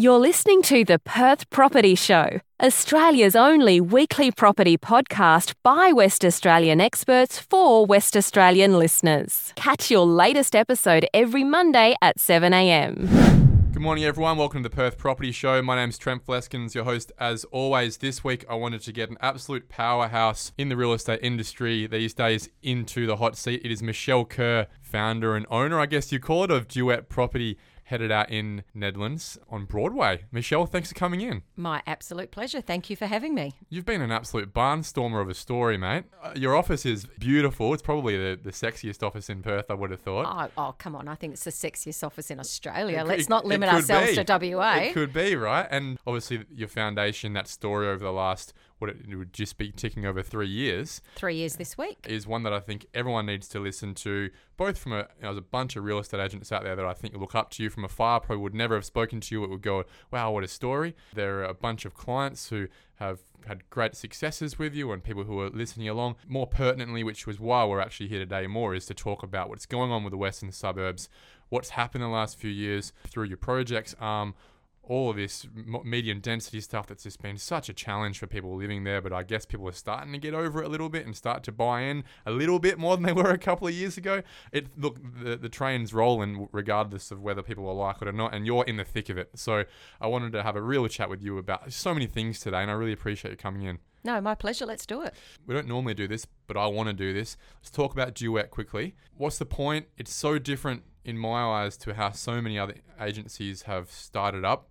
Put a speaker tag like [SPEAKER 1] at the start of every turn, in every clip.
[SPEAKER 1] You're listening to the Perth Property Show, Australia's only weekly property podcast by West Australian experts for West Australian listeners. Catch your latest episode every Monday at 7am.
[SPEAKER 2] Good morning, everyone. Welcome to the Perth Property Show. My name's Trent Fleskens, your host. As always, this week I wanted to get an absolute powerhouse in the real estate industry these days into the hot seat. It is Michelle Kerr, founder and owner, I guess you call it, of Duet Property headed out in Nedlands on Broadway. Michelle, thanks for coming in.
[SPEAKER 3] My absolute pleasure. Thank you for having me.
[SPEAKER 2] You've been an absolute barnstormer of a story, mate. Uh, your office is beautiful. It's probably the, the sexiest office in Perth, I would have thought.
[SPEAKER 3] Oh, oh come on. I think it's the sexiest office in Australia.
[SPEAKER 2] It
[SPEAKER 3] Let's not limit ourselves
[SPEAKER 2] be.
[SPEAKER 3] to WA.
[SPEAKER 2] It could be, right? And obviously, your foundation, that story over the last, what it, would just be ticking over three years,
[SPEAKER 3] Three years this week.
[SPEAKER 2] is one that I think everyone needs to listen to, both from a, you know, there's a bunch of real estate agents out there that I think look up to you from afar, probably would never have spoken to you. It would go, wow, what a story. There are a bunch of clients who have had great successes with you and people who are listening along. More pertinently, which was why we're actually here today more, is to talk about what's going on with the western suburbs, what's happened in the last few years through your projects arm, all of this medium density stuff that's just been such a challenge for people living there. But I guess people are starting to get over it a little bit and start to buy in a little bit more than they were a couple of years ago. It look the the train's rolling regardless of whether people are like it or not, and you're in the thick of it. So I wanted to have a real chat with you about so many things today, and I really appreciate you coming in.
[SPEAKER 3] No, my pleasure. Let's do it.
[SPEAKER 2] We don't normally do this, but I want to do this. Let's talk about Duet quickly. What's the point? It's so different in my eyes to how so many other agencies have started up.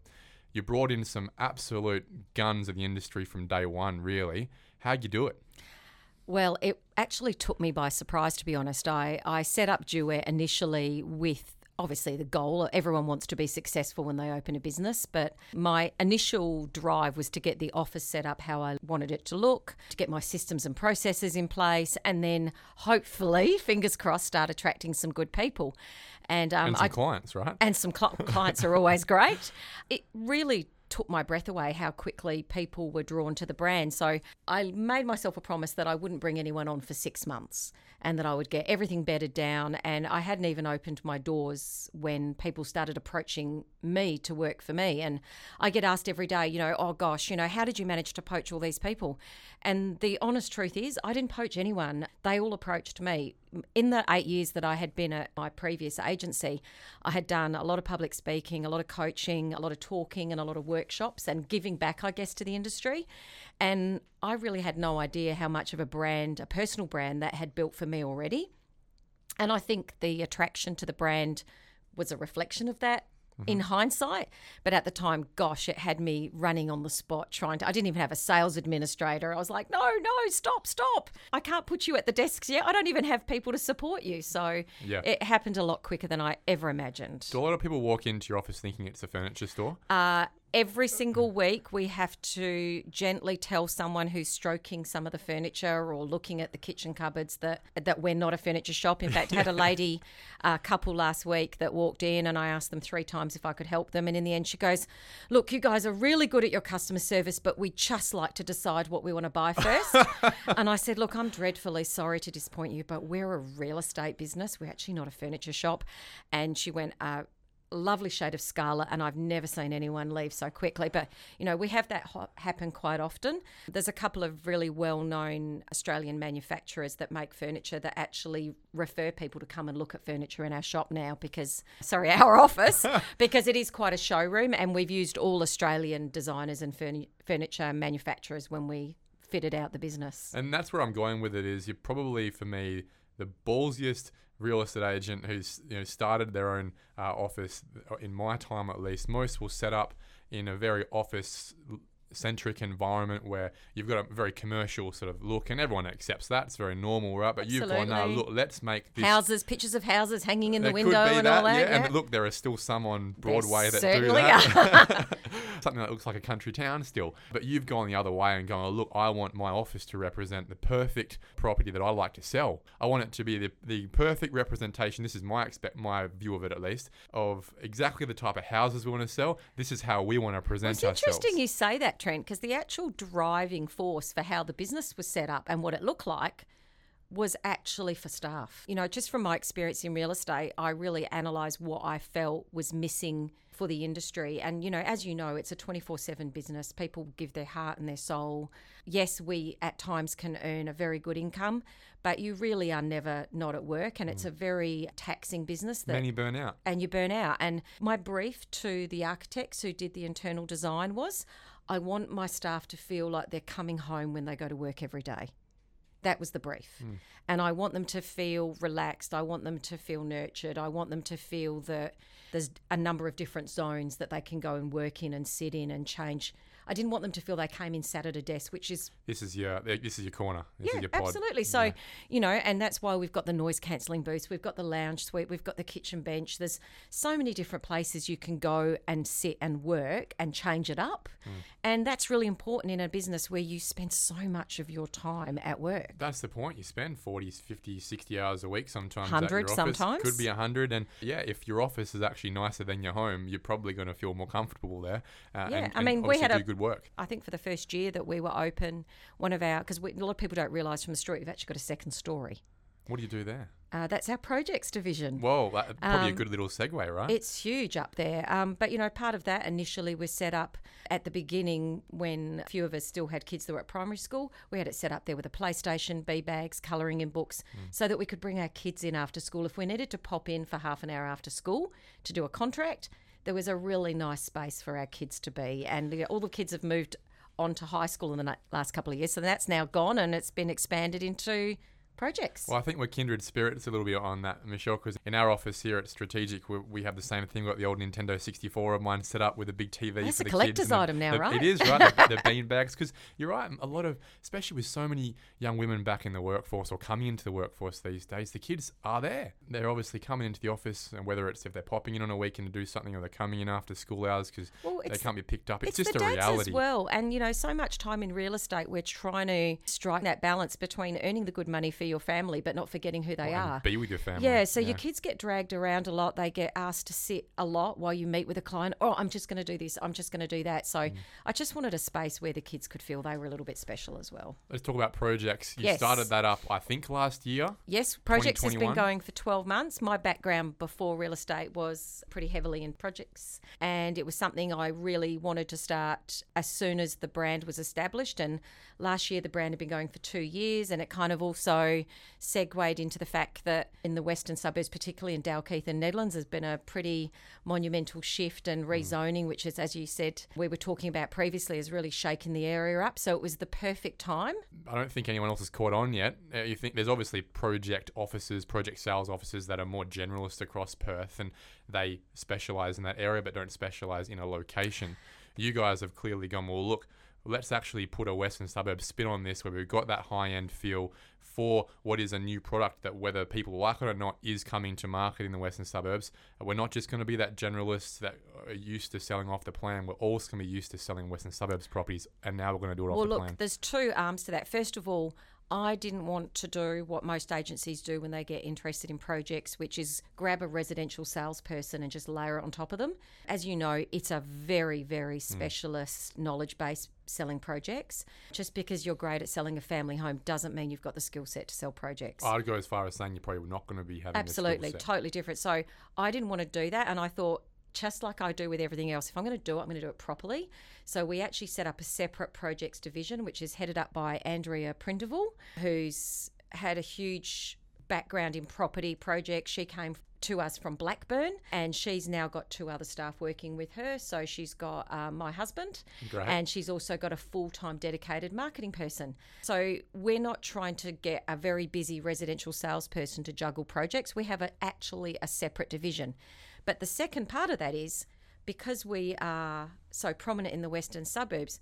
[SPEAKER 2] You brought in some absolute guns of the industry from day one, really. How'd you do it?
[SPEAKER 3] Well, it actually took me by surprise, to be honest. I, I set up Duet initially with obviously the goal. Everyone wants to be successful when they open a business, but my initial drive was to get the office set up how I wanted it to look, to get my systems and processes in place, and then hopefully, fingers crossed, start attracting some good people. And, um,
[SPEAKER 2] And some
[SPEAKER 3] I,
[SPEAKER 2] clients, right?
[SPEAKER 3] and some cl- clients are always great. It really took my breath away how quickly people were drawn to the brand. So I made myself a promise that I wouldn't bring anyone on for six months and that I would get everything bedded down. And I hadn't even opened my doors when people started approaching me to work for me. And I get asked every day, you know, oh gosh, you know, how did you manage to poach all these people? And the honest truth is, I didn't poach anyone. They all approached me. In the eight years that I had been at my previous agency, I had done a lot of public speaking, a lot of coaching, a lot of talking, and a lot of workshops and giving back, I guess, to the industry. And I really had no idea how much of a brand, a personal brand, that had built for me already. And I think the attraction to the brand was a reflection of that in hindsight. But at the time, gosh, it had me running on the spot trying to. I didn't even have a sales administrator. I was like, no, no, stop, stop. I can't put you at the desks yet. I don't even have people to support you. So
[SPEAKER 2] Yeah.
[SPEAKER 3] it happened a lot quicker than I ever imagined.
[SPEAKER 2] Do a lot of people walk into your office thinking it's a furniture store?
[SPEAKER 3] Uh, every single week, we have to gently tell someone who's stroking some of the furniture or looking at the kitchen cupboards that that we're not a furniture shop. In fact, I had a lady, a couple last week that walked in, and I asked them three times if I could help them, and in the end, she goes, "Look, you guys are really good at your customer service, but we just like to decide what we want to buy first. and I said, "Look, I'm dreadfully sorry to disappoint you, but we're a real estate business. We're actually not a furniture shop." And she went, uh, lovely shade of scarlet and I've never seen anyone leave so quickly but you know we have that happen quite often there's a couple of really well-known Australian manufacturers that make furniture that actually refer people to come and look at furniture in our shop now because sorry our office because it is quite a showroom and we've used all Australian designers and furni- furniture manufacturers when we fitted out the business
[SPEAKER 2] And that's where I'm going with it. Is you're probably for me the ballsiest real estate agent who's you know started their own uh, office in my time at least. Most will set up in a very office centric environment where you've got a very commercial sort of look and everyone accepts that it's very normal right but you've gone no
[SPEAKER 3] Absolutely.
[SPEAKER 2] look let's make this
[SPEAKER 3] houses pictures of houses hanging in the window and
[SPEAKER 2] that,
[SPEAKER 3] all that
[SPEAKER 2] yeah.
[SPEAKER 3] yeah.
[SPEAKER 2] And look, there are still some on Broadway that do
[SPEAKER 3] certainly
[SPEAKER 2] that. Something that looks like a country town still. But you've gone the other way and gone, oh, look, I want my office to represent the perfect property that I like to sell. I want it to be the, the perfect representation. This is my expect my view of it at least of exactly the type of houses we want to sell. This is how we want to present
[SPEAKER 3] It's
[SPEAKER 2] ourselves.
[SPEAKER 3] interesting you say that, Trent, because the actual driving force for how the business was set up and what it looked like was actually for staff. You know, just from my experience in real estate, I really analysed what I felt was missing for the industry. And, you know, as you know, it's a 24 7 business. People give their heart and their soul. Yes, we at times can earn a very good income, but you really are never not at work. And it's mm. a very taxing business that
[SPEAKER 2] Many burn out.
[SPEAKER 3] and you burn out. And my brief to the architects who did the internal design was I want my staff to feel like they're coming home when they go to work every day. That was the brief. Hmm. And I want them to feel relaxed. I want them to feel nurtured. I want them to feel that there's a number of different zones that they can go and work in and sit in and change. I didn't want them to feel they came in sat at a desk, which is
[SPEAKER 2] This is your this is your corner. This
[SPEAKER 3] yeah,
[SPEAKER 2] is your pod.
[SPEAKER 3] absolutely. So, you know, and that's why we've got the noise cancelling booths, we've got the lounge suite, we've got the kitchen bench. There's so many different places you can go and sit and work and change it up.
[SPEAKER 2] Hmm.
[SPEAKER 3] And that's really important in a business where you spend so much of your time at work.
[SPEAKER 2] That's the point. You spend 40, 50, 60 hours a week sometimes.
[SPEAKER 3] 100
[SPEAKER 2] at your office.
[SPEAKER 3] sometimes.
[SPEAKER 2] Could be 100. And yeah, if your office is actually nicer than your home, you're probably going to feel more comfortable there. Uh,
[SPEAKER 3] Yeah,
[SPEAKER 2] and,
[SPEAKER 3] I mean, we had a-
[SPEAKER 2] good work.
[SPEAKER 3] I think for the first year that we were open, one of our, because a lot of people don't realise from the street, we've actually got a second story.
[SPEAKER 2] What do you do there?
[SPEAKER 3] Uh, that's our projects division.
[SPEAKER 2] Whoa, that, probably a
[SPEAKER 3] Um,
[SPEAKER 2] good little segue, right?
[SPEAKER 3] It's huge up there. Um, but, you know, part of that initially was set up at the beginning when a few of us still had kids that were at primary school. We had it set up there with a PlayStation, B bags, colouring in books, so that we could bring our kids in after school. If we needed to pop in for half an hour after school to do a contract, there was a really nice space for our kids to be. And you know, all the kids have moved on to high school in the last couple of years. So that's now gone and it's been expanded into projects.
[SPEAKER 2] Well, I think we're kindred spirits a little bit on that, Michelle, because in our office here at Strategic, we, we have the same thing. We've got the old Nintendo 64 of mine set up with a big TV
[SPEAKER 3] That's
[SPEAKER 2] for
[SPEAKER 3] a
[SPEAKER 2] the
[SPEAKER 3] collector's
[SPEAKER 2] kids. and the-
[SPEAKER 3] item now,
[SPEAKER 2] the-
[SPEAKER 3] right?
[SPEAKER 2] It is, right? the, the bean bags. Because you're right, a lot of, especially with so many young women back in the workforce or coming into the workforce these days, the kids are there. They're obviously coming into the office, and whether it's if they're popping in on a weekend to do something or they're coming in after school hours because
[SPEAKER 3] Well,
[SPEAKER 2] they can't be picked up. It's,
[SPEAKER 3] it's
[SPEAKER 2] just
[SPEAKER 3] the
[SPEAKER 2] a reality.
[SPEAKER 3] as well. And you know, so much time in real estate, we're trying to strike that balance between earning the good money for your family, but not forgetting who they
[SPEAKER 2] And
[SPEAKER 3] are.
[SPEAKER 2] be with your family.
[SPEAKER 3] Yeah, so your kids get dragged around a lot. They get asked to sit a lot while you meet with a client. Oh, I'm just going to do this. I'm just going to do that. So
[SPEAKER 2] Mm.
[SPEAKER 3] I just wanted a space where the kids could feel they were a little bit special as well.
[SPEAKER 2] Let's talk about projects. You
[SPEAKER 3] Yes.
[SPEAKER 2] started that up, I think, last year.
[SPEAKER 3] Yes, projects has been going for 12 months. My background before real estate was pretty heavily in projects, and it was something I really wanted to start as soon as the brand was established. And last year, the brand had been going for two years, and it kind of also segued into the fact that in the western suburbs, particularly in Dalkeith and Nedlands, there's been a pretty monumental shift and rezoning, which is, as you said, we were talking about previously, has really shaken the area up. So it was the perfect time.
[SPEAKER 2] I don't think anyone else has caught on yet. Uh, you think there's obviously project offices, project sales offices that are more generalist across Perth and they specialize in that area but don't specialize in a location. You guys have clearly gone, well, look, let's actually put a Western suburb spin on this where we've got that high end feel for what is a new product that whether people like it or not is coming to market in the Western suburbs. We're not just going to be that generalists that are used to selling off the plan. We're also going to be used to selling Western suburbs properties and now we're going to do it
[SPEAKER 3] Well,
[SPEAKER 2] off the
[SPEAKER 3] look,
[SPEAKER 2] plan.
[SPEAKER 3] there's two arms to that. First of all, I didn't want to do what most agencies do when they get interested in projects, which is grab a residential salesperson and just layer it on top of them. As you know, it's a very, very hmm. specialist knowledge base selling projects. Just because you're great at selling a family home doesn't mean you've got the skill set to sell projects.
[SPEAKER 2] I'd go as far as saying you're probably not going to be having
[SPEAKER 3] Absolutely, totally different. So I didn't want to do that, and I thought, just like I do with everything else, if I'm going to do it, I'm going to do it properly. So we actually set up a separate projects division, which is headed up by Andrea Prindeville, who's had a huge background in property projects. She came to us from Blackburne, and she's now got two other staff working with her. So she's got uh, my husband,
[SPEAKER 2] Great.
[SPEAKER 3] and she's also got a full time dedicated marketing person. So we're not trying to get a very busy residential salesperson to juggle projects. We have a, actually a separate division. But the second part of that is because we are so prominent in the western suburbs,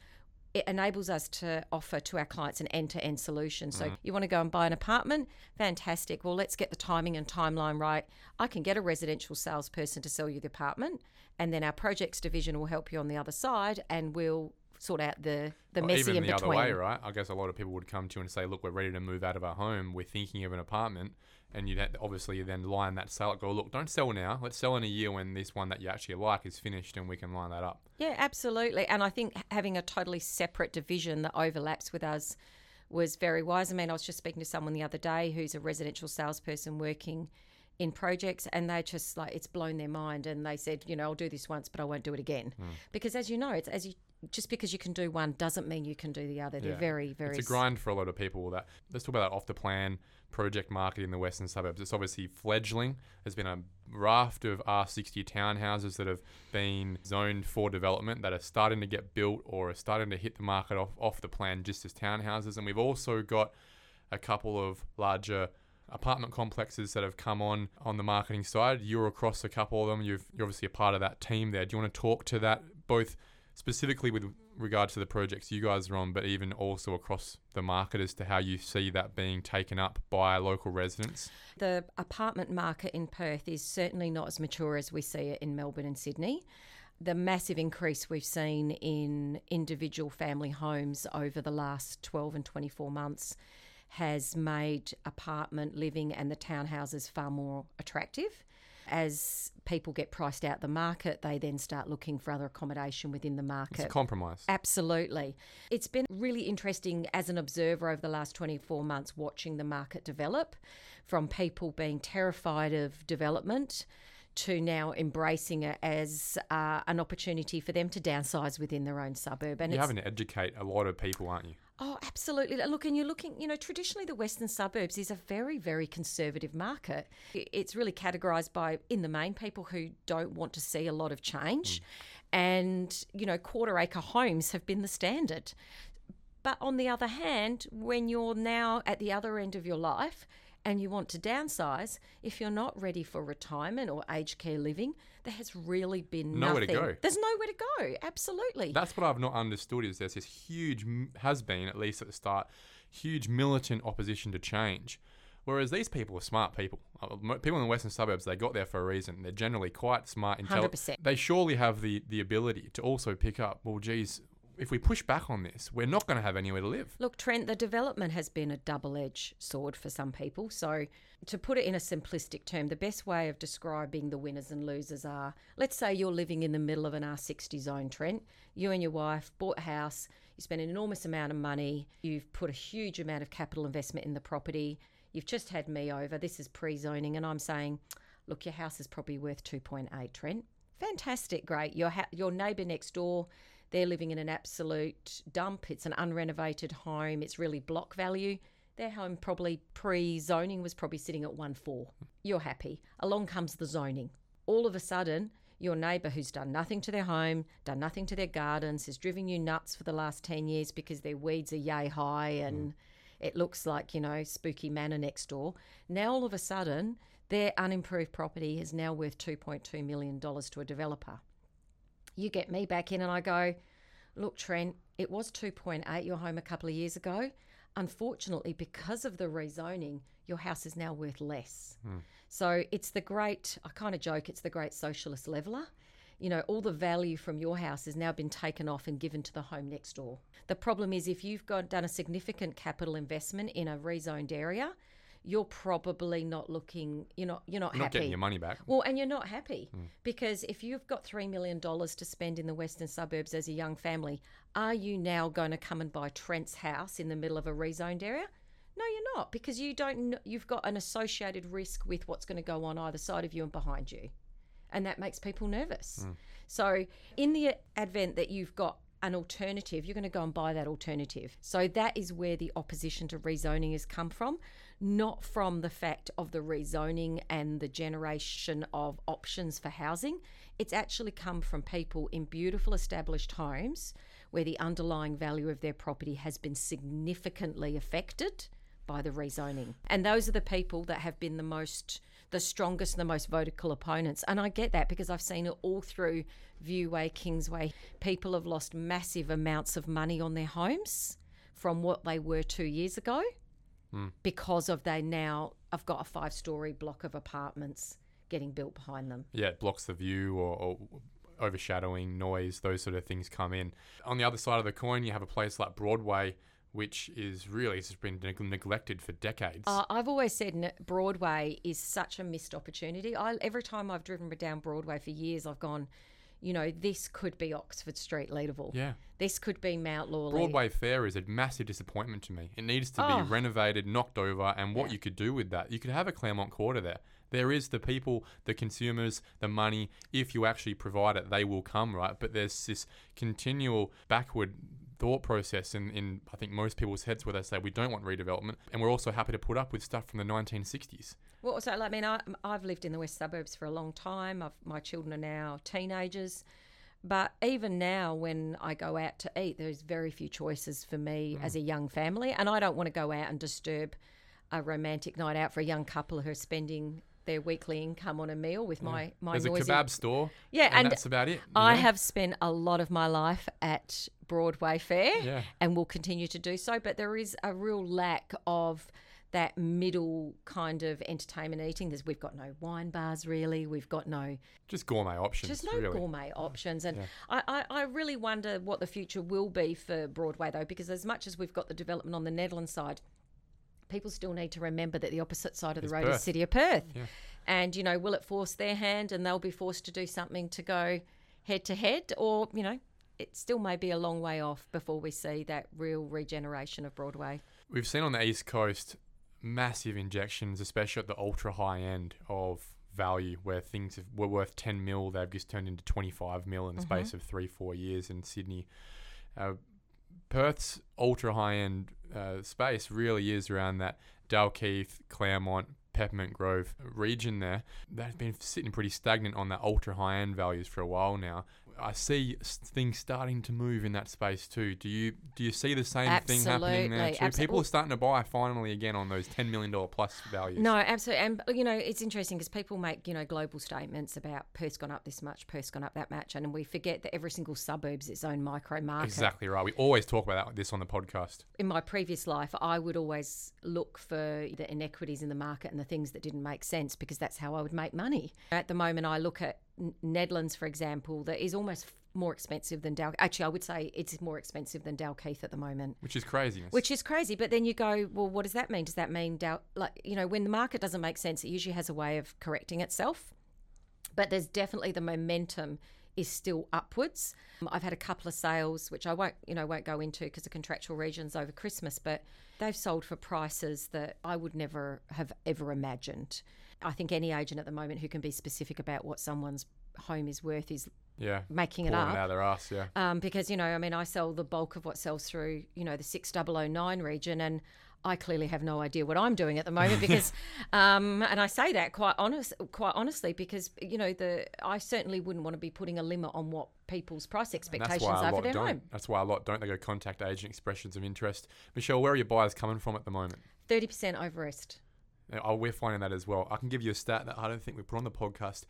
[SPEAKER 3] it enables us to offer to our clients an end to end solution. So, mm. you want to go and buy an apartment? Fantastic. Well, let's get the timing and timeline right. I can get a residential salesperson to sell you the apartment, and then our projects division will help you on the other side and we'll sort out the, the
[SPEAKER 2] Or
[SPEAKER 3] messy
[SPEAKER 2] even
[SPEAKER 3] in
[SPEAKER 2] the
[SPEAKER 3] between.
[SPEAKER 2] other way, right? I guess a lot of people would come to you and say, "Look, we're ready to move out of our home. We're thinking of an apartment." And you'd obviously then line that sale. up. Go, look, don't sell now. Let's sell in a year when this one that you actually like is finished, and we can line that up.
[SPEAKER 3] Yeah, absolutely. And I think having a totally separate division that overlaps with us was very wise. I mean, I was just speaking to someone the other day who's a residential salesperson working in projects and they just like it's blown their mind and they said you know i'll do this once but i won't do it again
[SPEAKER 2] Hmm.
[SPEAKER 3] because as you know it's as you just because you can do one doesn't mean you can do the other they're
[SPEAKER 2] Yeah.
[SPEAKER 3] very very
[SPEAKER 2] It's a grind for a lot of people. That let's talk about that off the plan project market in the western suburbs. It's obviously fledgling. There's been a raft of R60 townhouses that have been zoned for development that are starting to get built or are starting to hit the market off off the plan just as townhouses. And we've also got a couple of larger apartment complexes that have come on on the marketing side. You're across a couple of them. You've, you're obviously a part of that team there. Do you want to talk to that both specifically with regard to the projects you guys are on, but even also across the market as to how you see that being taken up by local residents?
[SPEAKER 3] The apartment market in Perth is certainly not as mature as we see it in Melbourne and Sydney. The massive increase we've seen in individual family homes over the last 12 and 24 months has made apartment living and the townhouses far more attractive. As people get priced out the market, they then start looking for other accommodation within the market.
[SPEAKER 2] It's a compromise.
[SPEAKER 3] Absolutely. It's been really interesting as an observer over the last 24 months watching the market develop from people being terrified of development to now embracing it as uh, an opportunity for them to downsize within their own suburb. And
[SPEAKER 2] You're having to educate a lot of people, aren't you?
[SPEAKER 3] Oh, absolutely. Look, and you're looking, you know, traditionally the Western suburbs is a very, very conservative market. It's really categorised by, in the main, people who don't want to see a lot of change. Mm. And, you know, quarter acre homes have been the standard. But on the other hand, when you're now at the other end of your life and you want to downsize, if you're not ready for retirement or aged care living, there has really been
[SPEAKER 2] Nowhere to
[SPEAKER 3] nothing.
[SPEAKER 2] go.
[SPEAKER 3] There's nowhere to go. Absolutely.
[SPEAKER 2] That's what I've not understood is there's this huge, has been at least at the start, huge militant opposition to change. Whereas these people are smart people. Uh, People in the western suburbs, they got there for a reason. They're generally quite smart, intelligent.
[SPEAKER 3] 100%.
[SPEAKER 2] They surely have the, the ability to also pick up, well, geez, if we push back on this, we're not going to have anywhere to live.
[SPEAKER 3] Look, Trent, the development has been a double edged sword for some people. So, to put it in a simplistic term, the best way of describing the winners and losers are let's say you're living in the middle of an R60 zone, Trent. You and your wife bought a house, you spent an enormous amount of money, you've put a huge amount of capital investment in the property, you've just had me over. This is pre zoning, and I'm saying, look, your house is probably worth 2.8, Trent. Fantastic, great. Your, ha- your neighbour next door, they're living in an absolute dump. It's an unrenovated home. It's really block value. Their home probably pre zoning was probably sitting at 1.4. You're happy. Along comes the zoning. All of a sudden, your neighbour who's done nothing to their home, done nothing to their gardens, has driven you nuts for the last 10 years because their weeds are yay high and mm. it looks like, you know, spooky manor next door. Now, all of a sudden, their unimproved property is now worth $2.2 million to a developer you get me back in and I go, look, Trent, it was 2.8 your home a couple of years ago. Unfortunately, because of the rezoning, your house is now worth less. Hmm. So it's the great, I kind of joke, it's the great socialist leveler. You know, all the value from your house has now been taken off and given to the home next door. The problem is if you've got done a significant capital investment in a rezoned area, you're probably not looking, you're not, you're not
[SPEAKER 2] You're not getting your money back.
[SPEAKER 3] Well, and you're not happy hmm. because if you've got $3 million to spend in the western suburbs as a young family, are you now going to come and buy Trent's house in the middle of a rezoned area? No, you're not because you don't. You've got an associated risk with what's going to go on either side of you and behind you, and that makes people nervous. Hmm. So, in the advent that you've got an alternative, you're going to go and buy that alternative. So that is where the opposition to rezoning has come from, not from the fact of the rezoning and the generation of options for housing. It's actually come from people in beautiful established homes where the underlying value of their property has been significantly affected by the rezoning. And those are the people that have been the most the strongest and the most vocal opponents. And I get that because I've seen it all through Viewway, Kingsway. People have lost massive amounts of money on their homes from what they were two years ago hmm. because of they now have got a five story block of apartments getting built behind them.
[SPEAKER 2] yeah, it blocks the view or, or overshadowing, noise, those sort of things come in. On the other side of the coin, you have a place like Broadway, which is really it's been neg- neglected for decades.
[SPEAKER 3] Uh, I've always said Broadway is such a missed opportunity. I, every time I've driven down Broadway for years, I've gone, you know, this could be Oxford Street Leederville.
[SPEAKER 2] Yeah.
[SPEAKER 3] This could be Mount Lawley.
[SPEAKER 2] Broadway Fair is a massive disappointment to me. It needs to
[SPEAKER 3] Oh.
[SPEAKER 2] be renovated, knocked over, and what you could do with that, you could have a Claremont Quarter there. There is the people, the consumers, the money. If you actually provide it, they will come, right? But there's this continual backward thought process in, in I think most people's heads where they say we don't want redevelopment, and we're also happy to put up with stuff from the 1960s.
[SPEAKER 3] Well, that? I mean, I, I've lived in the west suburbs for a long time. I've, my children are now teenagers. But even now, when I go out to eat, there's very few choices for me mm. as a young family. And I don't want to go out and disturb a romantic night out for a young couple who are spending their weekly income on a meal with mm. my, my
[SPEAKER 2] There's a kebab store.
[SPEAKER 3] Yeah,
[SPEAKER 2] and,
[SPEAKER 3] and
[SPEAKER 2] that's about it.
[SPEAKER 3] I
[SPEAKER 2] know?
[SPEAKER 3] have spent a lot of my life at Broadway Fair
[SPEAKER 2] Yeah.
[SPEAKER 3] and will continue to do so, but there is a real lack of that middle kind of entertainment eating. There's, we've got no wine bars really, we've got no
[SPEAKER 2] just gourmet options.
[SPEAKER 3] just no
[SPEAKER 2] really.
[SPEAKER 3] gourmet options. And I, I, I really wonder what the future will be for Broadway though, because as much as we've got the development on the Nedlands side, people still need to remember that the opposite side of the
[SPEAKER 2] Is
[SPEAKER 3] road
[SPEAKER 2] Perth.
[SPEAKER 3] is City of Perth.
[SPEAKER 2] Yeah.
[SPEAKER 3] And, you know, will it force their hand and they'll be forced to do something to go head to head? Or, you know, it still may be a long way off before we see that real regeneration of Broadway.
[SPEAKER 2] We've seen on the East Coast massive injections, especially at the ultra high end of value, where things have, were worth 10 mil, they've just turned into 25 mil in the space of three, four years in Sydney. Uh, Perth's ultra high end uh, space really is around that Dalkeith, Claremont, Peppermint Grove region there. They've been sitting pretty stagnant on that ultra high end values for a while now. I see things starting to move in that space too. Do you do you see the same thing happening there too? People are starting to buy finally again on those ten million dollar plus values.
[SPEAKER 3] No, absolutely. And, you know, it's interesting because people make, you know, global statements about Perth's gone up this much, Perth's gone up that much. And we forget that every single suburb's its own micro market.
[SPEAKER 2] Exactly right. We always talk about that this on the podcast.
[SPEAKER 3] in my previous life, I would always look for the inequities in the market and the things that didn't make sense because that's how I would make money. At the moment, I look at Nedlands, for example, that is almost f- more expensive than Dal. Actually, I would say it's more expensive than Dalkeith at the moment.
[SPEAKER 2] Which is craziness.
[SPEAKER 3] Which is crazy, but then you go, well, what does that mean? Does that mean Dal? Like, you know, when the market doesn't make sense, it usually has a way of correcting itself. But there's definitely the momentum is still upwards. Um, I've had a couple of sales, which I won't, you know, won't go into because of contractual regions over Christmas, but they've sold for prices that I would never have ever imagined. I think any agent at the moment who can be specific about what someone's home is worth is
[SPEAKER 2] yeah.
[SPEAKER 3] making it up.
[SPEAKER 2] out their ass, yeah.
[SPEAKER 3] Um, because, you know, I mean, I sell the bulk of what sells through, you know, the 6009 region, and I clearly have no idea what I'm doing at the moment because, um, and I say that quite honest, quite honestly, because you know, the I certainly wouldn't want to be putting a limit on what people's price expectations
[SPEAKER 2] that's why a
[SPEAKER 3] are for
[SPEAKER 2] lot
[SPEAKER 3] their
[SPEAKER 2] don't.
[SPEAKER 3] home.
[SPEAKER 2] That's why a lot don't. They go contact agent expressions of interest. Michelle, where are your buyers coming from at the moment?
[SPEAKER 3] Thirty percent over rest.
[SPEAKER 2] Uh, Oh, we're finding that as well. I can give you a stat that I don't think we put on the podcast.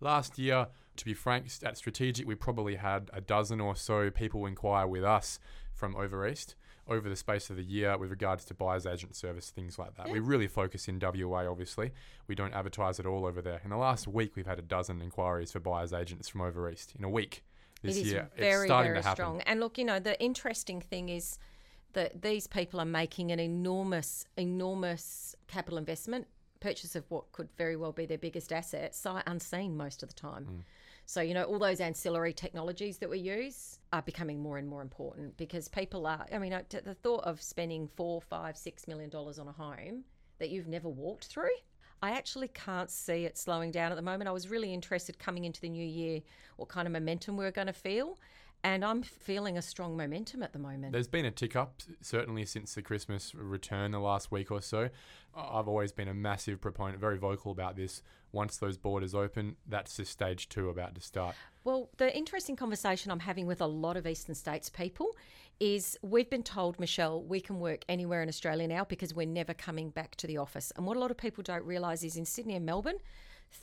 [SPEAKER 2] Last year, to be frank, at Strategic, we probably had a dozen or so people inquire with us from over east over the space of the year with regards to buyer's agent service, things like that. We really focus in WA, obviously. We don't advertise at all over there. In the last week, we've had a dozen inquiries for buyer's agents from over east in a week this
[SPEAKER 3] it is
[SPEAKER 2] year.
[SPEAKER 3] very,
[SPEAKER 2] it's starting
[SPEAKER 3] very
[SPEAKER 2] to happen.
[SPEAKER 3] strong. And look, you know, the interesting thing is that these people are making an enormous, enormous capital investment, purchase of what could very well be their biggest asset, sight unseen most of the time.
[SPEAKER 2] Mm.
[SPEAKER 3] So, you know, all those ancillary technologies that we use are becoming more and more important because people are, I mean, the thought of spending four, five, six million dollars on a home that you've never walked through. I actually can't see it slowing down at the moment. I was really interested coming into the new year what kind of momentum we are going to feel. And I'm feeling a strong momentum at the moment.
[SPEAKER 2] There's been a tick up, certainly since the Christmas return the last week or so. I've always been a massive proponent, very vocal about this. Once those borders open, that's just stage two about to start.
[SPEAKER 3] Well, the interesting conversation I'm having with a lot of Eastern States people is we've been told, Michelle, we can work anywhere in Australia now because we're never coming back to the office. And what a lot of people don't realise is in Sydney and Melbourne,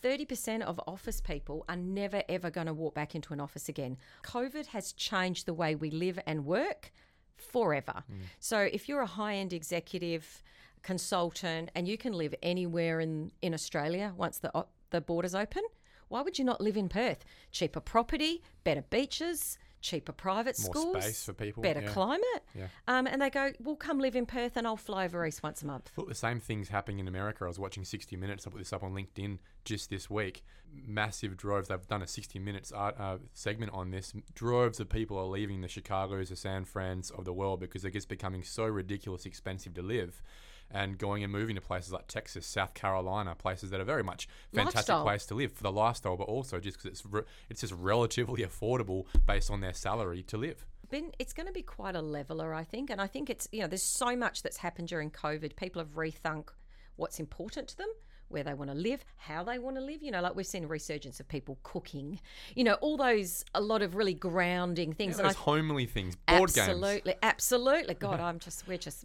[SPEAKER 3] 30% of office people are never ever going to walk back into an office again. COVID has changed the way we live and work forever. Mm. So if you're a high end executive, consultant, and you can live anywhere in, in Australia once the, the borders open, why would you not live in Perth? Cheaper property, better beaches, cheaper private
[SPEAKER 2] More
[SPEAKER 3] schools,
[SPEAKER 2] space for people,
[SPEAKER 3] better
[SPEAKER 2] yeah.
[SPEAKER 3] climate.
[SPEAKER 2] Yeah.
[SPEAKER 3] Um, and they go, well, come live in Perth and I'll fly over east once a month.
[SPEAKER 2] Look, the same thing's happening in America. I was watching 60 Minutes. I put this up on LinkedIn just this week. Massive droves. They've done a 60 Minutes art, uh, segment on this. Droves of people are leaving the Chicago's, the San Frans of the world because they're just becoming so ridiculous expensive to live. And going and moving to places like Texas, South Carolina, places that are very much fantastic
[SPEAKER 3] Lifestyle.
[SPEAKER 2] place to live for the lifestyle, but also just because it's re- it's just relatively affordable based on their salary to live.
[SPEAKER 3] been it's going to be quite a leveler i think and i think it's you know there's so much that's happened during covid people have rethunk what's important to them where they want to live how they want to live you know like we've seen a resurgence of people cooking you know all those a lot of really grounding things
[SPEAKER 2] Yeah,
[SPEAKER 3] and I
[SPEAKER 2] those homely things, board games.
[SPEAKER 3] absolutely absolutely god i'm just we're just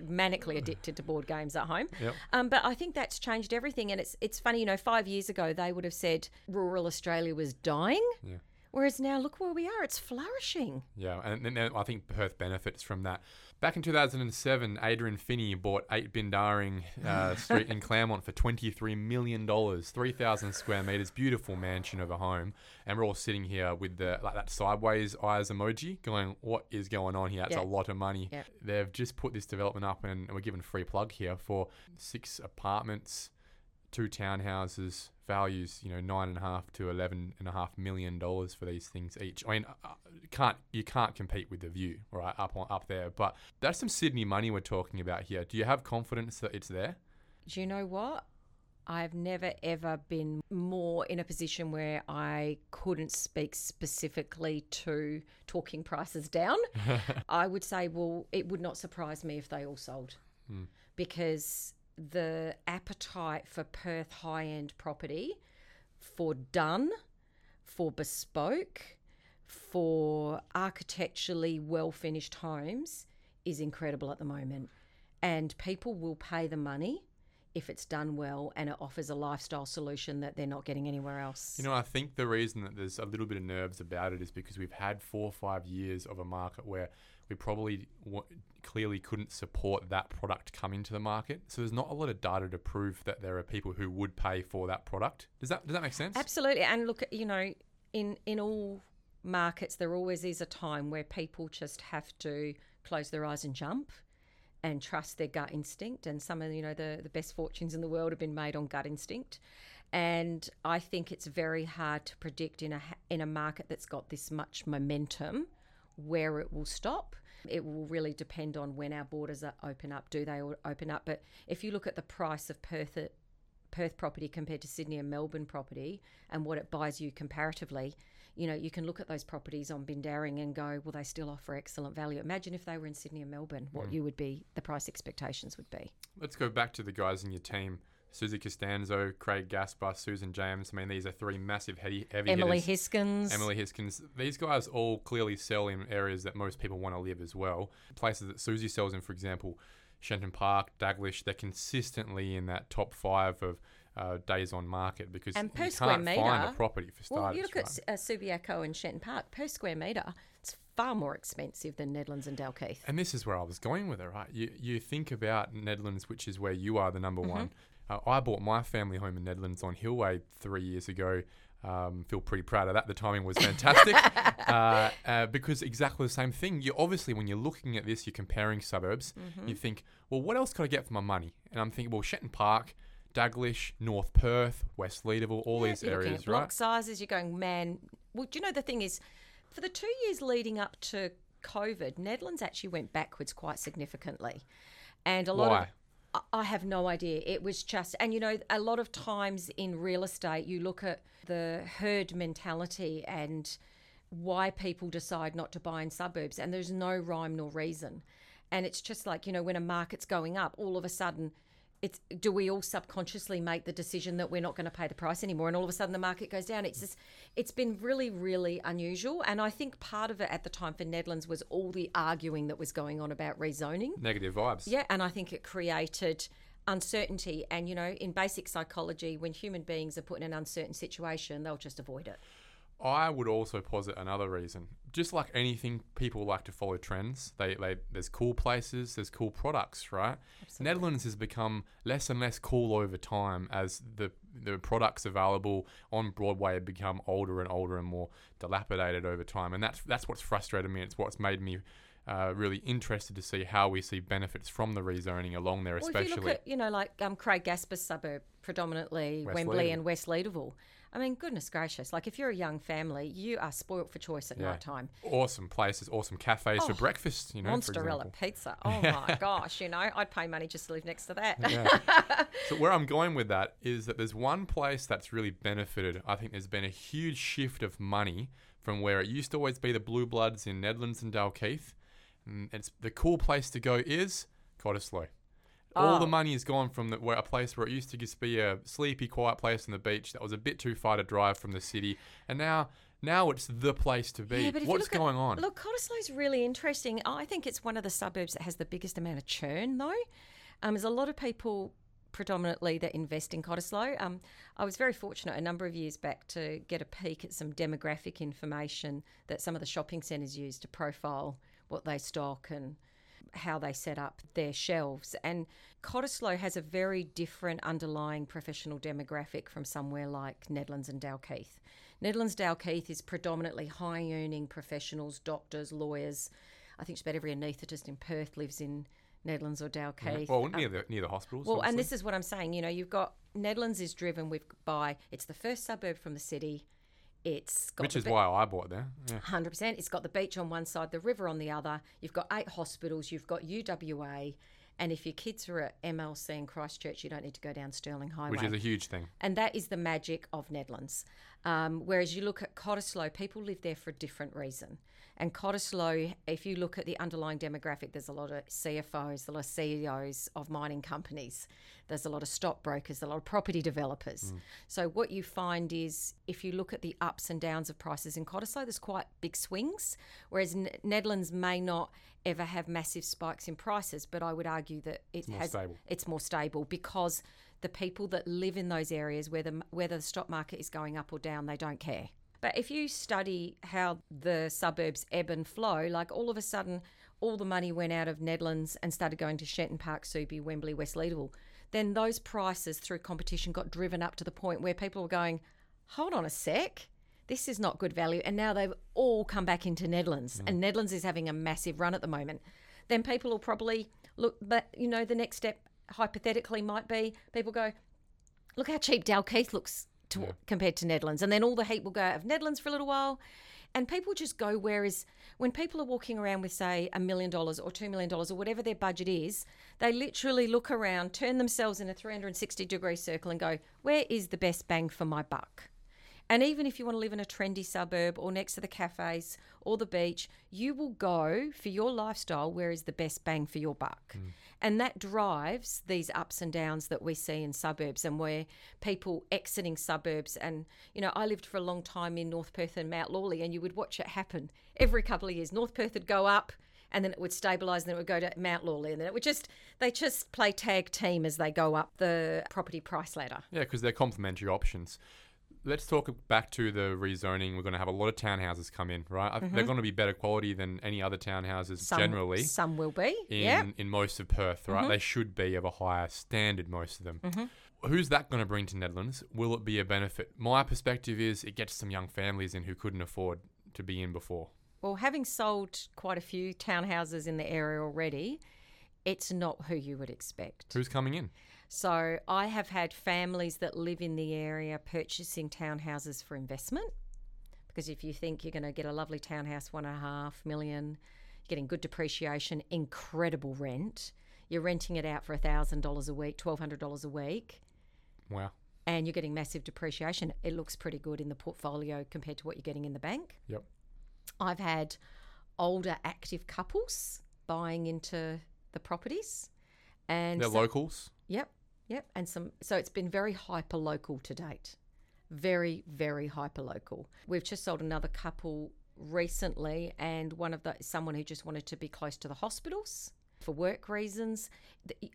[SPEAKER 3] manically addicted to board games at home
[SPEAKER 2] Yep.
[SPEAKER 3] um, but i think that's changed everything and it's it's funny you know five years ago they would have said rural australia was dying
[SPEAKER 2] Yeah.
[SPEAKER 3] whereas now look where we are it's flourishing
[SPEAKER 2] Yeah, and then I think Perth benefits from that. Back in 2007, Adrian Finney bought 8 Bindaring uh, Street in Claremont for $23 million, 3,000 square metres, beautiful mansion of a home. And we're all sitting here with the like that sideways eyes emoji going, what is going on here? That's
[SPEAKER 3] Yeah.
[SPEAKER 2] a lot of money.
[SPEAKER 3] Yeah.
[SPEAKER 2] They've just put this development up and we're given free plug here for six apartments, two townhouses, values you know nine and a half to eleven and a half million dollars for these things each. I mean, uh, can't you can't compete with the view right up on up there, but that's some Sydney money we're talking about here. Do you have confidence that it's there?
[SPEAKER 3] Do you know what? I've never ever been more in a position where I couldn't speak specifically to talking prices down. I would say, well, it would not surprise me if they all sold because the appetite for Perth high end property for done, for bespoke, for architecturally well finished homes is incredible at the moment. And people will pay the money if it's done well and it offers a lifestyle solution that they're not getting anywhere else.
[SPEAKER 2] You know, I think the reason that there's a little bit of nerves about it is because we've had four or five years of a market where we probably clearly couldn't support that product come into the market. So there's not a lot of data to prove that there are people who would pay for that product. Does that does that make sense?
[SPEAKER 3] Absolutely. And look, you know, in in all markets there always is a time where people just have to close their eyes and jump and trust their gut instinct and some of you know the the best fortunes in the world have been made on gut instinct and I think it's very hard to predict in a in a market that's got this much momentum where it will stop. It will really depend on when our borders are open up. Do they open up? But if you look at the price of Perth uh, Perth property compared to Sydney and Melbourne property and what it buys you comparatively, you know, you can look at those properties on Bindaring and go, well, they still offer excellent value. Imagine if they were in Sydney and Melbourne, what mm. you would be, the price expectations would be.
[SPEAKER 2] Let's go back to the guys in your team. Susie Costanzo, Craig Gaspar, Susan James. I mean, these are three massive heavy, heavy
[SPEAKER 3] Emily
[SPEAKER 2] hitters.
[SPEAKER 3] Hiskins.
[SPEAKER 2] Emily Hiskins. These guys all clearly sell in areas that most people want to live as well. Places that Susie sells in, for example, Shenton Park, Daglish, they're consistently in that top five of uh, days on market because
[SPEAKER 3] And per
[SPEAKER 2] you
[SPEAKER 3] square
[SPEAKER 2] can't find a property for starters.
[SPEAKER 3] Well, you look
[SPEAKER 2] right?
[SPEAKER 3] at uh, Subiaco and Shenton Park per square metre, it's far more expensive than Nedlands and Dalkeith.
[SPEAKER 2] And this is where I was going with it, right? You you think about Nedlands, which is where you are the number one. Uh, I bought my family home in Nedlands on Hillway three years ago. Um, feel pretty proud of that. The timing was fantastic uh, uh, because exactly the same thing. You obviously, when you're looking at this, you're comparing suburbs. You think, well, what else could I get for my money? And I'm thinking, well, Shenton Park, Daglish, North Perth, West Leederville, all these
[SPEAKER 3] You're looking
[SPEAKER 2] areas,
[SPEAKER 3] at block
[SPEAKER 2] right?
[SPEAKER 3] sizes, you're going, man. Well, do you know the thing is, for the two years leading up to COVID, Nedlands actually went backwards quite significantly, and a lot
[SPEAKER 2] Why?
[SPEAKER 3] of. I- have no idea. It was just, and you know, a lot of times in real estate, you look at the herd mentality and why people decide not to buy in suburbs, and there's no rhyme nor reason. And it's just like, you know, when a market's going up, all of a sudden, it's do we all subconsciously make the decision that we're not going to pay the price anymore? And all of a sudden the market goes down. It's just it's been really really unusual. And i think part of it at the time for nedlands was all the arguing that was going on about rezoning.
[SPEAKER 2] Negative vibes.
[SPEAKER 3] yeah and i think it created uncertainty. And you know in basic psychology when human beings are put in an uncertain situation they'll just avoid it
[SPEAKER 2] I would also posit another reason. Just like anything, people like to follow trends. They, they there's cool places, there's cool products, right? Nedlands has become less and less cool over time as the the products available on Broadway have become older and older and more dilapidated over time, and that's that's what's frustrated me. It's what's made me. Uh, really interested to see how we see benefits from the rezoning along there,
[SPEAKER 3] Well,
[SPEAKER 2] especially.
[SPEAKER 3] if you look at, you know, like um, Craig Gasper's suburb, predominantly
[SPEAKER 2] West
[SPEAKER 3] Wembley and West Leederville. I mean, goodness gracious! Like if you're a young family, you are spoilt for choice at
[SPEAKER 2] Yeah.
[SPEAKER 3] night time.
[SPEAKER 2] awesome places, awesome cafes for
[SPEAKER 3] Oh,
[SPEAKER 2] breakfast. You know, for example.
[SPEAKER 3] pizza. Oh my gosh! You know, I'd pay money just to live next to that.
[SPEAKER 2] Yeah. so where I'm going with that is that there's one place that's really benefited. I think there's been a huge shift of money from where it used to always be the Blue Bloods in Nedlands and Dalkeith. And it's the cool place to go is Cottesloe. All the
[SPEAKER 3] Oh.
[SPEAKER 2] money is gone from the, where a place where it used to just be a sleepy, quiet place on the beach that was a bit too far to drive from the city, and now now it's the place to be.
[SPEAKER 3] Yeah, but
[SPEAKER 2] What's
[SPEAKER 3] look at-
[SPEAKER 2] going on?
[SPEAKER 3] Look, Cottesloe's really interesting. I think it's one of the suburbs that has the biggest amount of churn, though. Um, there's a lot of people predominantly that invest in Cottesloe. Um, I was very fortunate a number of years back to get a peek at some demographic information that some of the shopping centres use to profile what they stock and how they set up their shelves. And Cottesloe has a very different underlying professional demographic from somewhere like Nedlands and Dalkeith. Nedlands Dalkeith is predominantly high earning professionals, doctors, lawyers. I think just about every anaesthetist in Perth lives in Nedlands or Dalkeith.
[SPEAKER 2] well,
[SPEAKER 3] Um,
[SPEAKER 2] near the near the hospitals.
[SPEAKER 3] well, and this is what I'm saying. You know, you've got Nedlands is driven with by it's the first suburb from the city. It's got
[SPEAKER 2] which is
[SPEAKER 3] be-
[SPEAKER 2] why I bought there. Yeah.
[SPEAKER 3] Hundred percent. It's got the beach on one side, the river on the other. You've got eight hospitals. You've got UWA, and if your kids are at MLC in Christ Church, you don't need to go down Stirling Highway.
[SPEAKER 2] Which is a huge thing.
[SPEAKER 3] and that is the magic of Nedlands. Um, whereas you look at Cottesloe, people live there for a different reason. And Cottesloe, if you look at the underlying demographic, there's a lot of CFOs, a lot of CEOs of mining companies, there's a lot of stockbrokers, a lot of property developers. So what you find is if you look at the ups and downs of prices in Cottesloe, there's quite big swings, whereas N- Nedlands may not ever have massive spikes in prices, but I would argue that it
[SPEAKER 2] more
[SPEAKER 3] has
[SPEAKER 2] stable.
[SPEAKER 3] it's more stable because the people that live in those areas where the whether the stock market is going up or down, they don't care. But if you study how the suburbs ebb and flow, like all of a sudden, all the money went out of Nedlands and started going to Shenton Park, Subi, Wembley, West Leederville, then those prices through competition got driven up to the point where people were going, hold on a sec, this is not good value. And now they've all come back into Nedlands, mm. and Nedlands is having a massive run at the moment. Then people will probably look, but you know, the next step hypothetically might be people go, look how cheap Dalkeith looks to, compared to Nedlands. And then all the heat will go out of Nedlands for a little while. And people just go, whereas when people are walking around with, say, a million dollars or two million dollars or whatever their budget is, they literally look around, turn themselves in a 360 degree circle and go, where is the best bang for my buck? And even if you want to live in a trendy suburb or next to the cafes or the beach, you will go for your lifestyle where is the best bang for your buck. Mm. And that drives these ups and downs that we see in suburbs and where people exiting suburbs. And, you know, I lived for a long time in North Perth and Mount Lawley, and you would watch it happen every couple of years. North Perth would go up and then it would stabilise and then it would go to Mount Lawley and then it would just they just play tag team as they go up the property price ladder.
[SPEAKER 2] Yeah, because they're complementary options. Let's talk back to the rezoning. We're going to have a lot of townhouses come in, right? I They're mm-hmm. going to be better quality than any other townhouses
[SPEAKER 3] Some,
[SPEAKER 2] generally
[SPEAKER 3] some will be.
[SPEAKER 2] in,
[SPEAKER 3] yeah.
[SPEAKER 2] in most of Perth, right? Mm-hmm. They should be of a higher standard, most of them. Mm-hmm. Who's that going to bring to Nedlands? Will it be a benefit? My perspective is it gets some young families in who couldn't afford to be in before.
[SPEAKER 3] Well, having sold quite a few townhouses in the area already, it's not who you would expect.
[SPEAKER 2] Who's coming in?
[SPEAKER 3] So I have had families that live in the area purchasing townhouses for investment. Because if you think you're going to get a lovely townhouse, one and a half million, you're getting good depreciation, incredible rent, you're renting it out for $1,000 a week, $1,200 a week,
[SPEAKER 2] Wow.
[SPEAKER 3] and you're getting massive depreciation, it looks pretty good in the portfolio compared to what you're getting in the bank.
[SPEAKER 2] Yep.
[SPEAKER 3] I've had older active couples buying into the properties. And
[SPEAKER 2] They're
[SPEAKER 3] some-
[SPEAKER 2] locals.
[SPEAKER 3] Yep, yep. And some so it's been very hyper local to date. Very, very hyper local. We've just sold another couple recently and one of the someone who just wanted to be close to the hospitals for work reasons.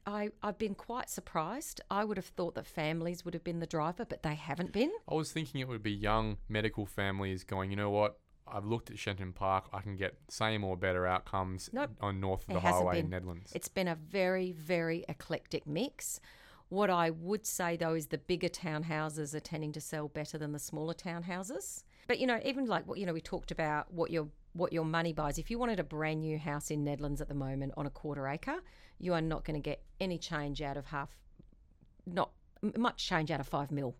[SPEAKER 3] I, I've been quite surprised. I would have thought that families would have been the driver, but they haven't been.
[SPEAKER 2] I was thinking it would be young medical families going, you know what? I've looked at Shenton Park. I can get same or better outcomes
[SPEAKER 3] Nope.
[SPEAKER 2] on north of the highway
[SPEAKER 3] been.
[SPEAKER 2] in Nedlands.
[SPEAKER 3] It's been a very, very eclectic mix. What I would say though is the bigger townhouses are tending to sell better than the smaller townhouses. But you know, even like what you know, we talked about what your what your money buys. If you wanted a brand new house in Nedlands at the moment on a quarter acre, you are not going to get any change out of half, not much change out of five mil.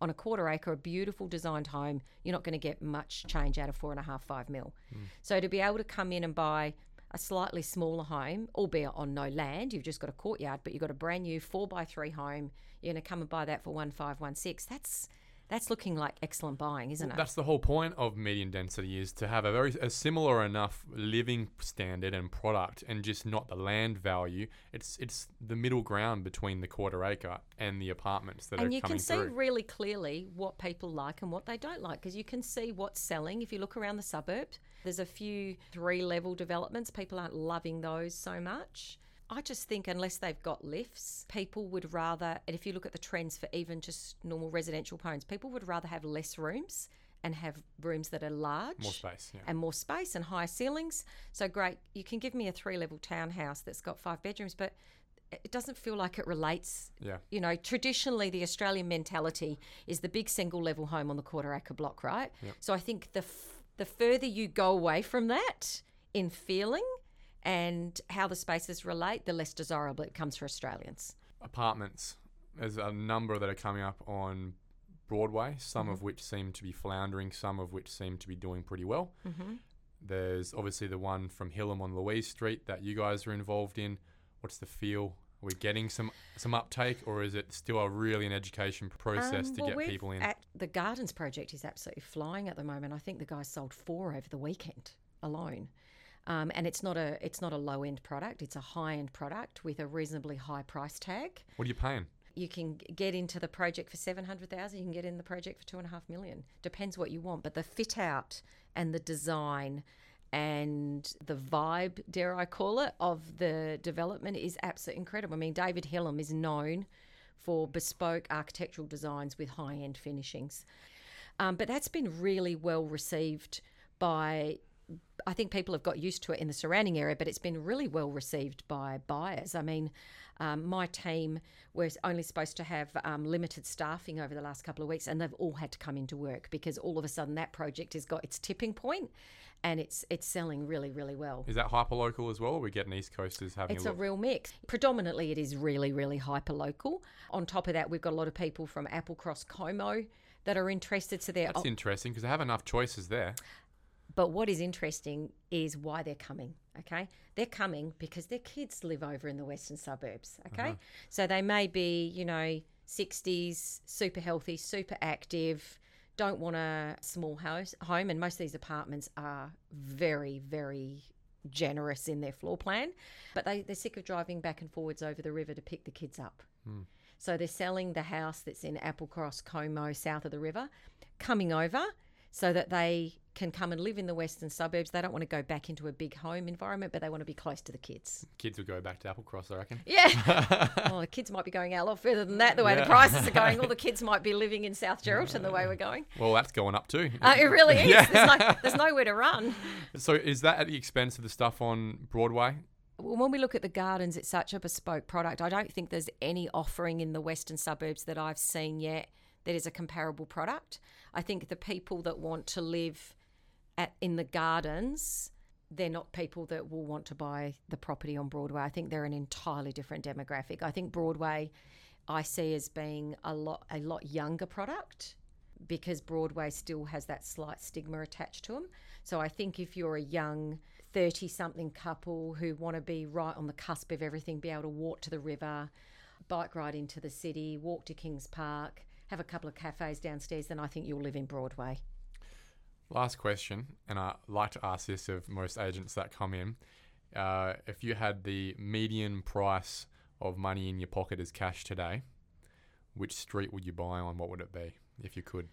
[SPEAKER 3] On a quarter acre, a beautiful designed home, you're not going to get much change out of four and a half, five mil. Hmm. So to be able to come in and buy a slightly smaller home, albeit on no land, you've just got a courtyard, but you've got a brand new four by three home, you're going to come and buy that for one five, one six. That's that's looking like excellent buying, isn't it?
[SPEAKER 2] That's the whole point of medium density is to have a very a similar enough living standard and product, and just not the land value. It's it's the middle ground between the quarter acre and the apartments that are. coming through.
[SPEAKER 3] and you can see
[SPEAKER 2] through.
[SPEAKER 3] really clearly what people like and what they don't like because you can see what's selling if you look around the suburbs. There's a few three level developments. People aren't loving those so much. I just think unless they've got lifts, people would rather, and if you look at the trends for even just normal residential homes, people would rather have less rooms and have rooms that are large
[SPEAKER 2] More space, yeah.
[SPEAKER 3] and more space and higher ceilings. So great, you can give me a three level townhouse that's got five bedrooms, but it doesn't feel like it relates.
[SPEAKER 2] Yeah.
[SPEAKER 3] You know, traditionally the Australian mentality is the big single level home on the quarter acre block, right? So I think the the further you go away from that in feeling and how the spaces relate, the less desirable it becomes for Australians.
[SPEAKER 2] apartments. There's a number that are coming up on Broadway, some
[SPEAKER 3] Mm-hmm.
[SPEAKER 2] of which seem to be floundering, some of which seem to be doing pretty well.
[SPEAKER 3] Mm-hmm.
[SPEAKER 2] There's obviously the one from Hillam on Louise Street that you guys are involved in. What's the feel? Are we getting some some uptake, or is it still a really an education process
[SPEAKER 3] Um,
[SPEAKER 2] to
[SPEAKER 3] well,
[SPEAKER 2] get people in?
[SPEAKER 3] At the Gardens project is absolutely flying at the moment. I think the guys sold four over the weekend alone. Um, and it's not a it's not a low end product. It's a high end product with a reasonably high price tag.
[SPEAKER 2] what are you paying?
[SPEAKER 3] You can get into the project for seven hundred thousand. You can get in the project for two and a half million. Depends what you want, but the fit out and the design and the vibe, dare I call it, of the development is absolutely incredible. I mean, David Hillam is known for bespoke architectural designs with high end finishings. Um, but that's been really well received by, I think people have got used to it in the surrounding area, but it's been really well received by buyers. I mean, um, my team was only supposed to have um, limited staffing over the last couple of weeks, and they've all had to come into work because all of a sudden that project has got its tipping point, and it's it's selling really really well.
[SPEAKER 2] Is that hyperlocal as well, or are we getting East Coasters having
[SPEAKER 3] It's
[SPEAKER 2] a
[SPEAKER 3] a real mix. Predominantly, it is really, really hyper local. On top of that, we've got a lot of people from Applecross Como that are interested. So they're.
[SPEAKER 2] That's interesting because they have enough choices there.
[SPEAKER 3] but what is interesting is why they're coming. Okay, they're coming because their kids live over in the western suburbs. Okay, uh-huh. so they may be, you know, sixties, super healthy, super active. Don't want a small house home, and most of these apartments are very, very generous in their floor plan, but they, they're sick of driving back and forwards over the river to pick the kids up. Hmm. So they're selling the house that's in Applecross, Como, south of the river, coming over so that they can come and live in the western suburbs. They don't want to go back into a big home environment, but they want to be close to the kids.
[SPEAKER 2] Kids will go back to Applecross, I reckon.
[SPEAKER 3] Yeah. well, the kids might be going out a lot further than that, the way the prices are going. All the kids might be living in South Geraldton the way we're going.
[SPEAKER 2] Well, that's going up too.
[SPEAKER 3] Uh, it really is.
[SPEAKER 2] Yeah.
[SPEAKER 3] There's, no, there's nowhere to run.
[SPEAKER 2] So is that at the expense of the stuff on Broadway?
[SPEAKER 3] when we look at the gardens, it's such a bespoke product. I don't think there's any offering in the western suburbs that I've seen yet that is a comparable product. I think the people that want to live at in the gardens, they're not people that will want to buy the property on Broadway. I think they're an entirely different demographic. I think Broadway I see as being a lot a lot younger product because Broadway still has that slight stigma attached to them. So I think if you're a young 30 something couple who want to be right on the cusp of everything, be able to walk to the river, bike ride into the city, walk to Kings Park, have a couple of cafes downstairs, then I think you'll live in Broadway.
[SPEAKER 2] Last question, and I like to ask this of most agents that come in. Uh, if you had the median price of money in your pocket as cash today, which street would you buy on? What would it be if you could?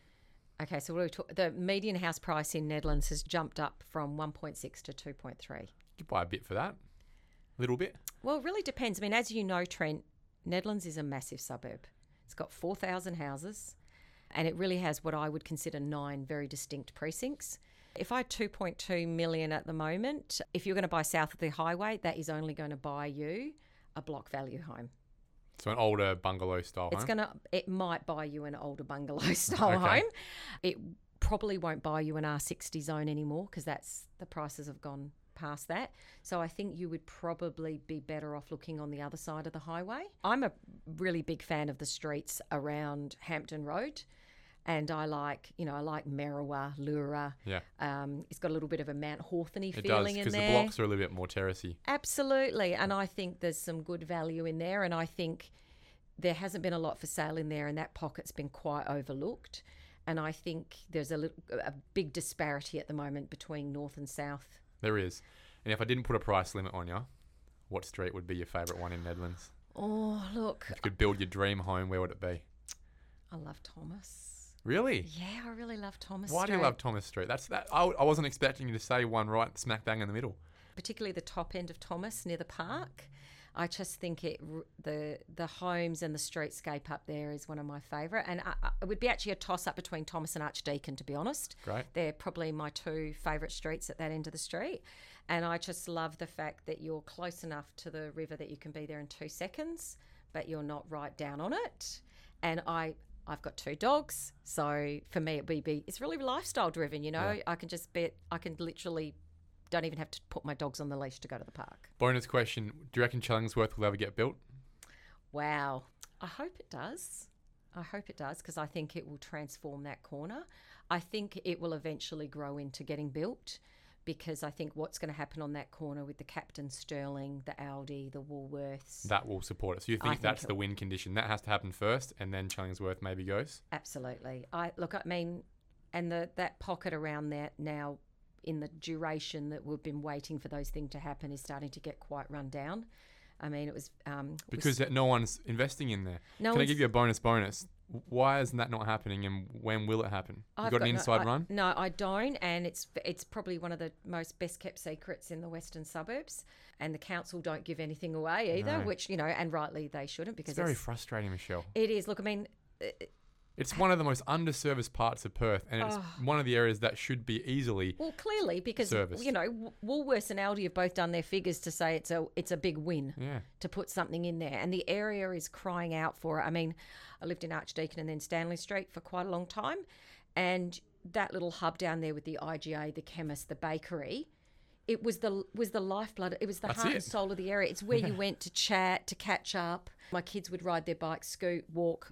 [SPEAKER 3] Okay, so we talk- the median house price in Nedlands has jumped up from 1.6 to 2.3.
[SPEAKER 2] You buy a bit for that, a little bit.
[SPEAKER 3] Well, it really depends. I mean, as you know, Trent, Nedlands is a massive suburb. It's got 4,000 houses, and it really has what I would consider nine very distinct precincts. If I had 2.2 million at the moment, if you're going to buy south of the highway, that is only going to buy you a block value home.
[SPEAKER 2] So an older bungalow style
[SPEAKER 3] It's
[SPEAKER 2] home.
[SPEAKER 3] gonna. It might buy you an older bungalow style
[SPEAKER 2] Okay.
[SPEAKER 3] home. It probably won't buy you an R60 zone anymore because that's the prices have gone past that. So I think you would probably be better off looking on the other side of the highway. I'm a really big fan of the streets around Hampton Road. And I like, you know, I like Merriwa, Lura.
[SPEAKER 2] Yeah.
[SPEAKER 3] Um, it's got a little bit of a Mount Hawthorny
[SPEAKER 2] It does
[SPEAKER 3] feeling in
[SPEAKER 2] because the blocks are a little bit more terracey.
[SPEAKER 3] Absolutely. And I think there's some good value in there. And I think there hasn't been a lot for sale in there, and that pocket's been quite overlooked. And I think there's a, little, a big disparity at the moment between north and south.
[SPEAKER 2] There is. And if I didn't put a price limit on you, what street would be your favourite one in Nedlands?
[SPEAKER 3] Oh, look,
[SPEAKER 2] If you could build your dream home, where would it be?
[SPEAKER 3] I love Thomas.
[SPEAKER 2] Really?
[SPEAKER 3] Yeah, I really love Thomas. Street.
[SPEAKER 2] Why do you love Thomas Street? That's that. I, I wasn't expecting you to say one right smack bang in the middle.
[SPEAKER 3] particularly the top end of Thomas near the park. I just think it the the homes and the streetscape up there is one of my favourite, and I, I, it would be actually a toss up between Thomas and Archdeacon, to be honest.
[SPEAKER 2] Great.
[SPEAKER 3] They're probably my two favourite streets at that end of the street, and I just love the fact that you're close enough to the river that you can be there in two seconds, but you're not right down on it. And I. I've got two dogs, so for me it would be it's really lifestyle driven. You know, I can just bet I can literally don't even have to put my dogs on the leash to go to the park.
[SPEAKER 2] Bonus question: Do you reckon Chellingsworth will ever get built?
[SPEAKER 3] Wow. I hope it does. I hope it does because I think it will transform that corner. I think it will eventually grow into getting built because I think what's going to happen on that corner with the Captain Stirling, the Aldi, the Woolworths.
[SPEAKER 2] That will support it. So you think
[SPEAKER 3] think
[SPEAKER 2] that's the win condition? That has to happen first, and then Chellingsworth maybe goes.
[SPEAKER 3] Absolutely. I look. I mean, and the that pocket around there now, in the duration that we've been waiting for those things to happen, is starting to get quite run down. I mean, it was um, it was-
[SPEAKER 2] Because no one's investing in there.
[SPEAKER 3] No
[SPEAKER 2] Can I give you a bonus? Bonus. Why isn't that not happening, and when will it happen? You
[SPEAKER 3] I've
[SPEAKER 2] got, an
[SPEAKER 3] no-
[SPEAKER 2] inside
[SPEAKER 3] I-
[SPEAKER 2] run?
[SPEAKER 3] No, I don't, and it's it's probably one of the most best kept secrets in the western suburbs. And the council don't give anything away either,
[SPEAKER 2] No.
[SPEAKER 3] which you know, and rightly they shouldn't because
[SPEAKER 2] It's very
[SPEAKER 3] it's-
[SPEAKER 2] frustrating, Michelle.
[SPEAKER 3] it is. Look, I mean,
[SPEAKER 2] It's one of the most underserviced parts of Perth, and it's
[SPEAKER 3] Oh.
[SPEAKER 2] one of the areas that should be easily.
[SPEAKER 3] well, clearly because
[SPEAKER 2] Service.
[SPEAKER 3] you know Woolworths and Aldi have both done their figures to say it's a it's a big win.
[SPEAKER 2] Yeah.
[SPEAKER 3] to put something in there. And the area is crying out for it. I mean, I lived in Archdeacon and then Stanley Street for quite a long time. And that little hub down there with the IGA, the chemist, the bakery, it was the was the lifeblood. It was the
[SPEAKER 2] That's
[SPEAKER 3] heart
[SPEAKER 2] it.
[SPEAKER 3] and soul of the area. It's where you went to chat, to catch up. My kids would ride their bikes, scoot, walk,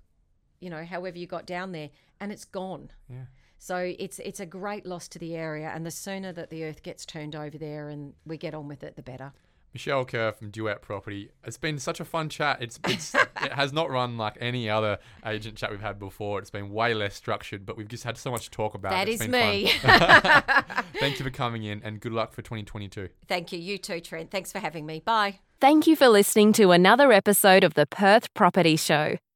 [SPEAKER 3] you know, however you got down there, and it's gone.
[SPEAKER 2] Yeah.
[SPEAKER 3] So it's it's a great loss to the area, and the sooner that the earth gets turned over there and we get on with it, the better.
[SPEAKER 2] Michelle Kerr from Duet Property. It's been such a fun chat. It's, it's it has not run like any other agent chat we've had before. It's been way less structured, but we've just had so much to talk about.
[SPEAKER 3] That
[SPEAKER 2] It's
[SPEAKER 3] is
[SPEAKER 2] been
[SPEAKER 3] me.
[SPEAKER 2] fun. Thank you for coming in, and good luck for 2022.
[SPEAKER 3] Thank you. You too, Trent. Thanks for having me. Bye.
[SPEAKER 1] Thank you for listening to another episode of the Perth Property Show.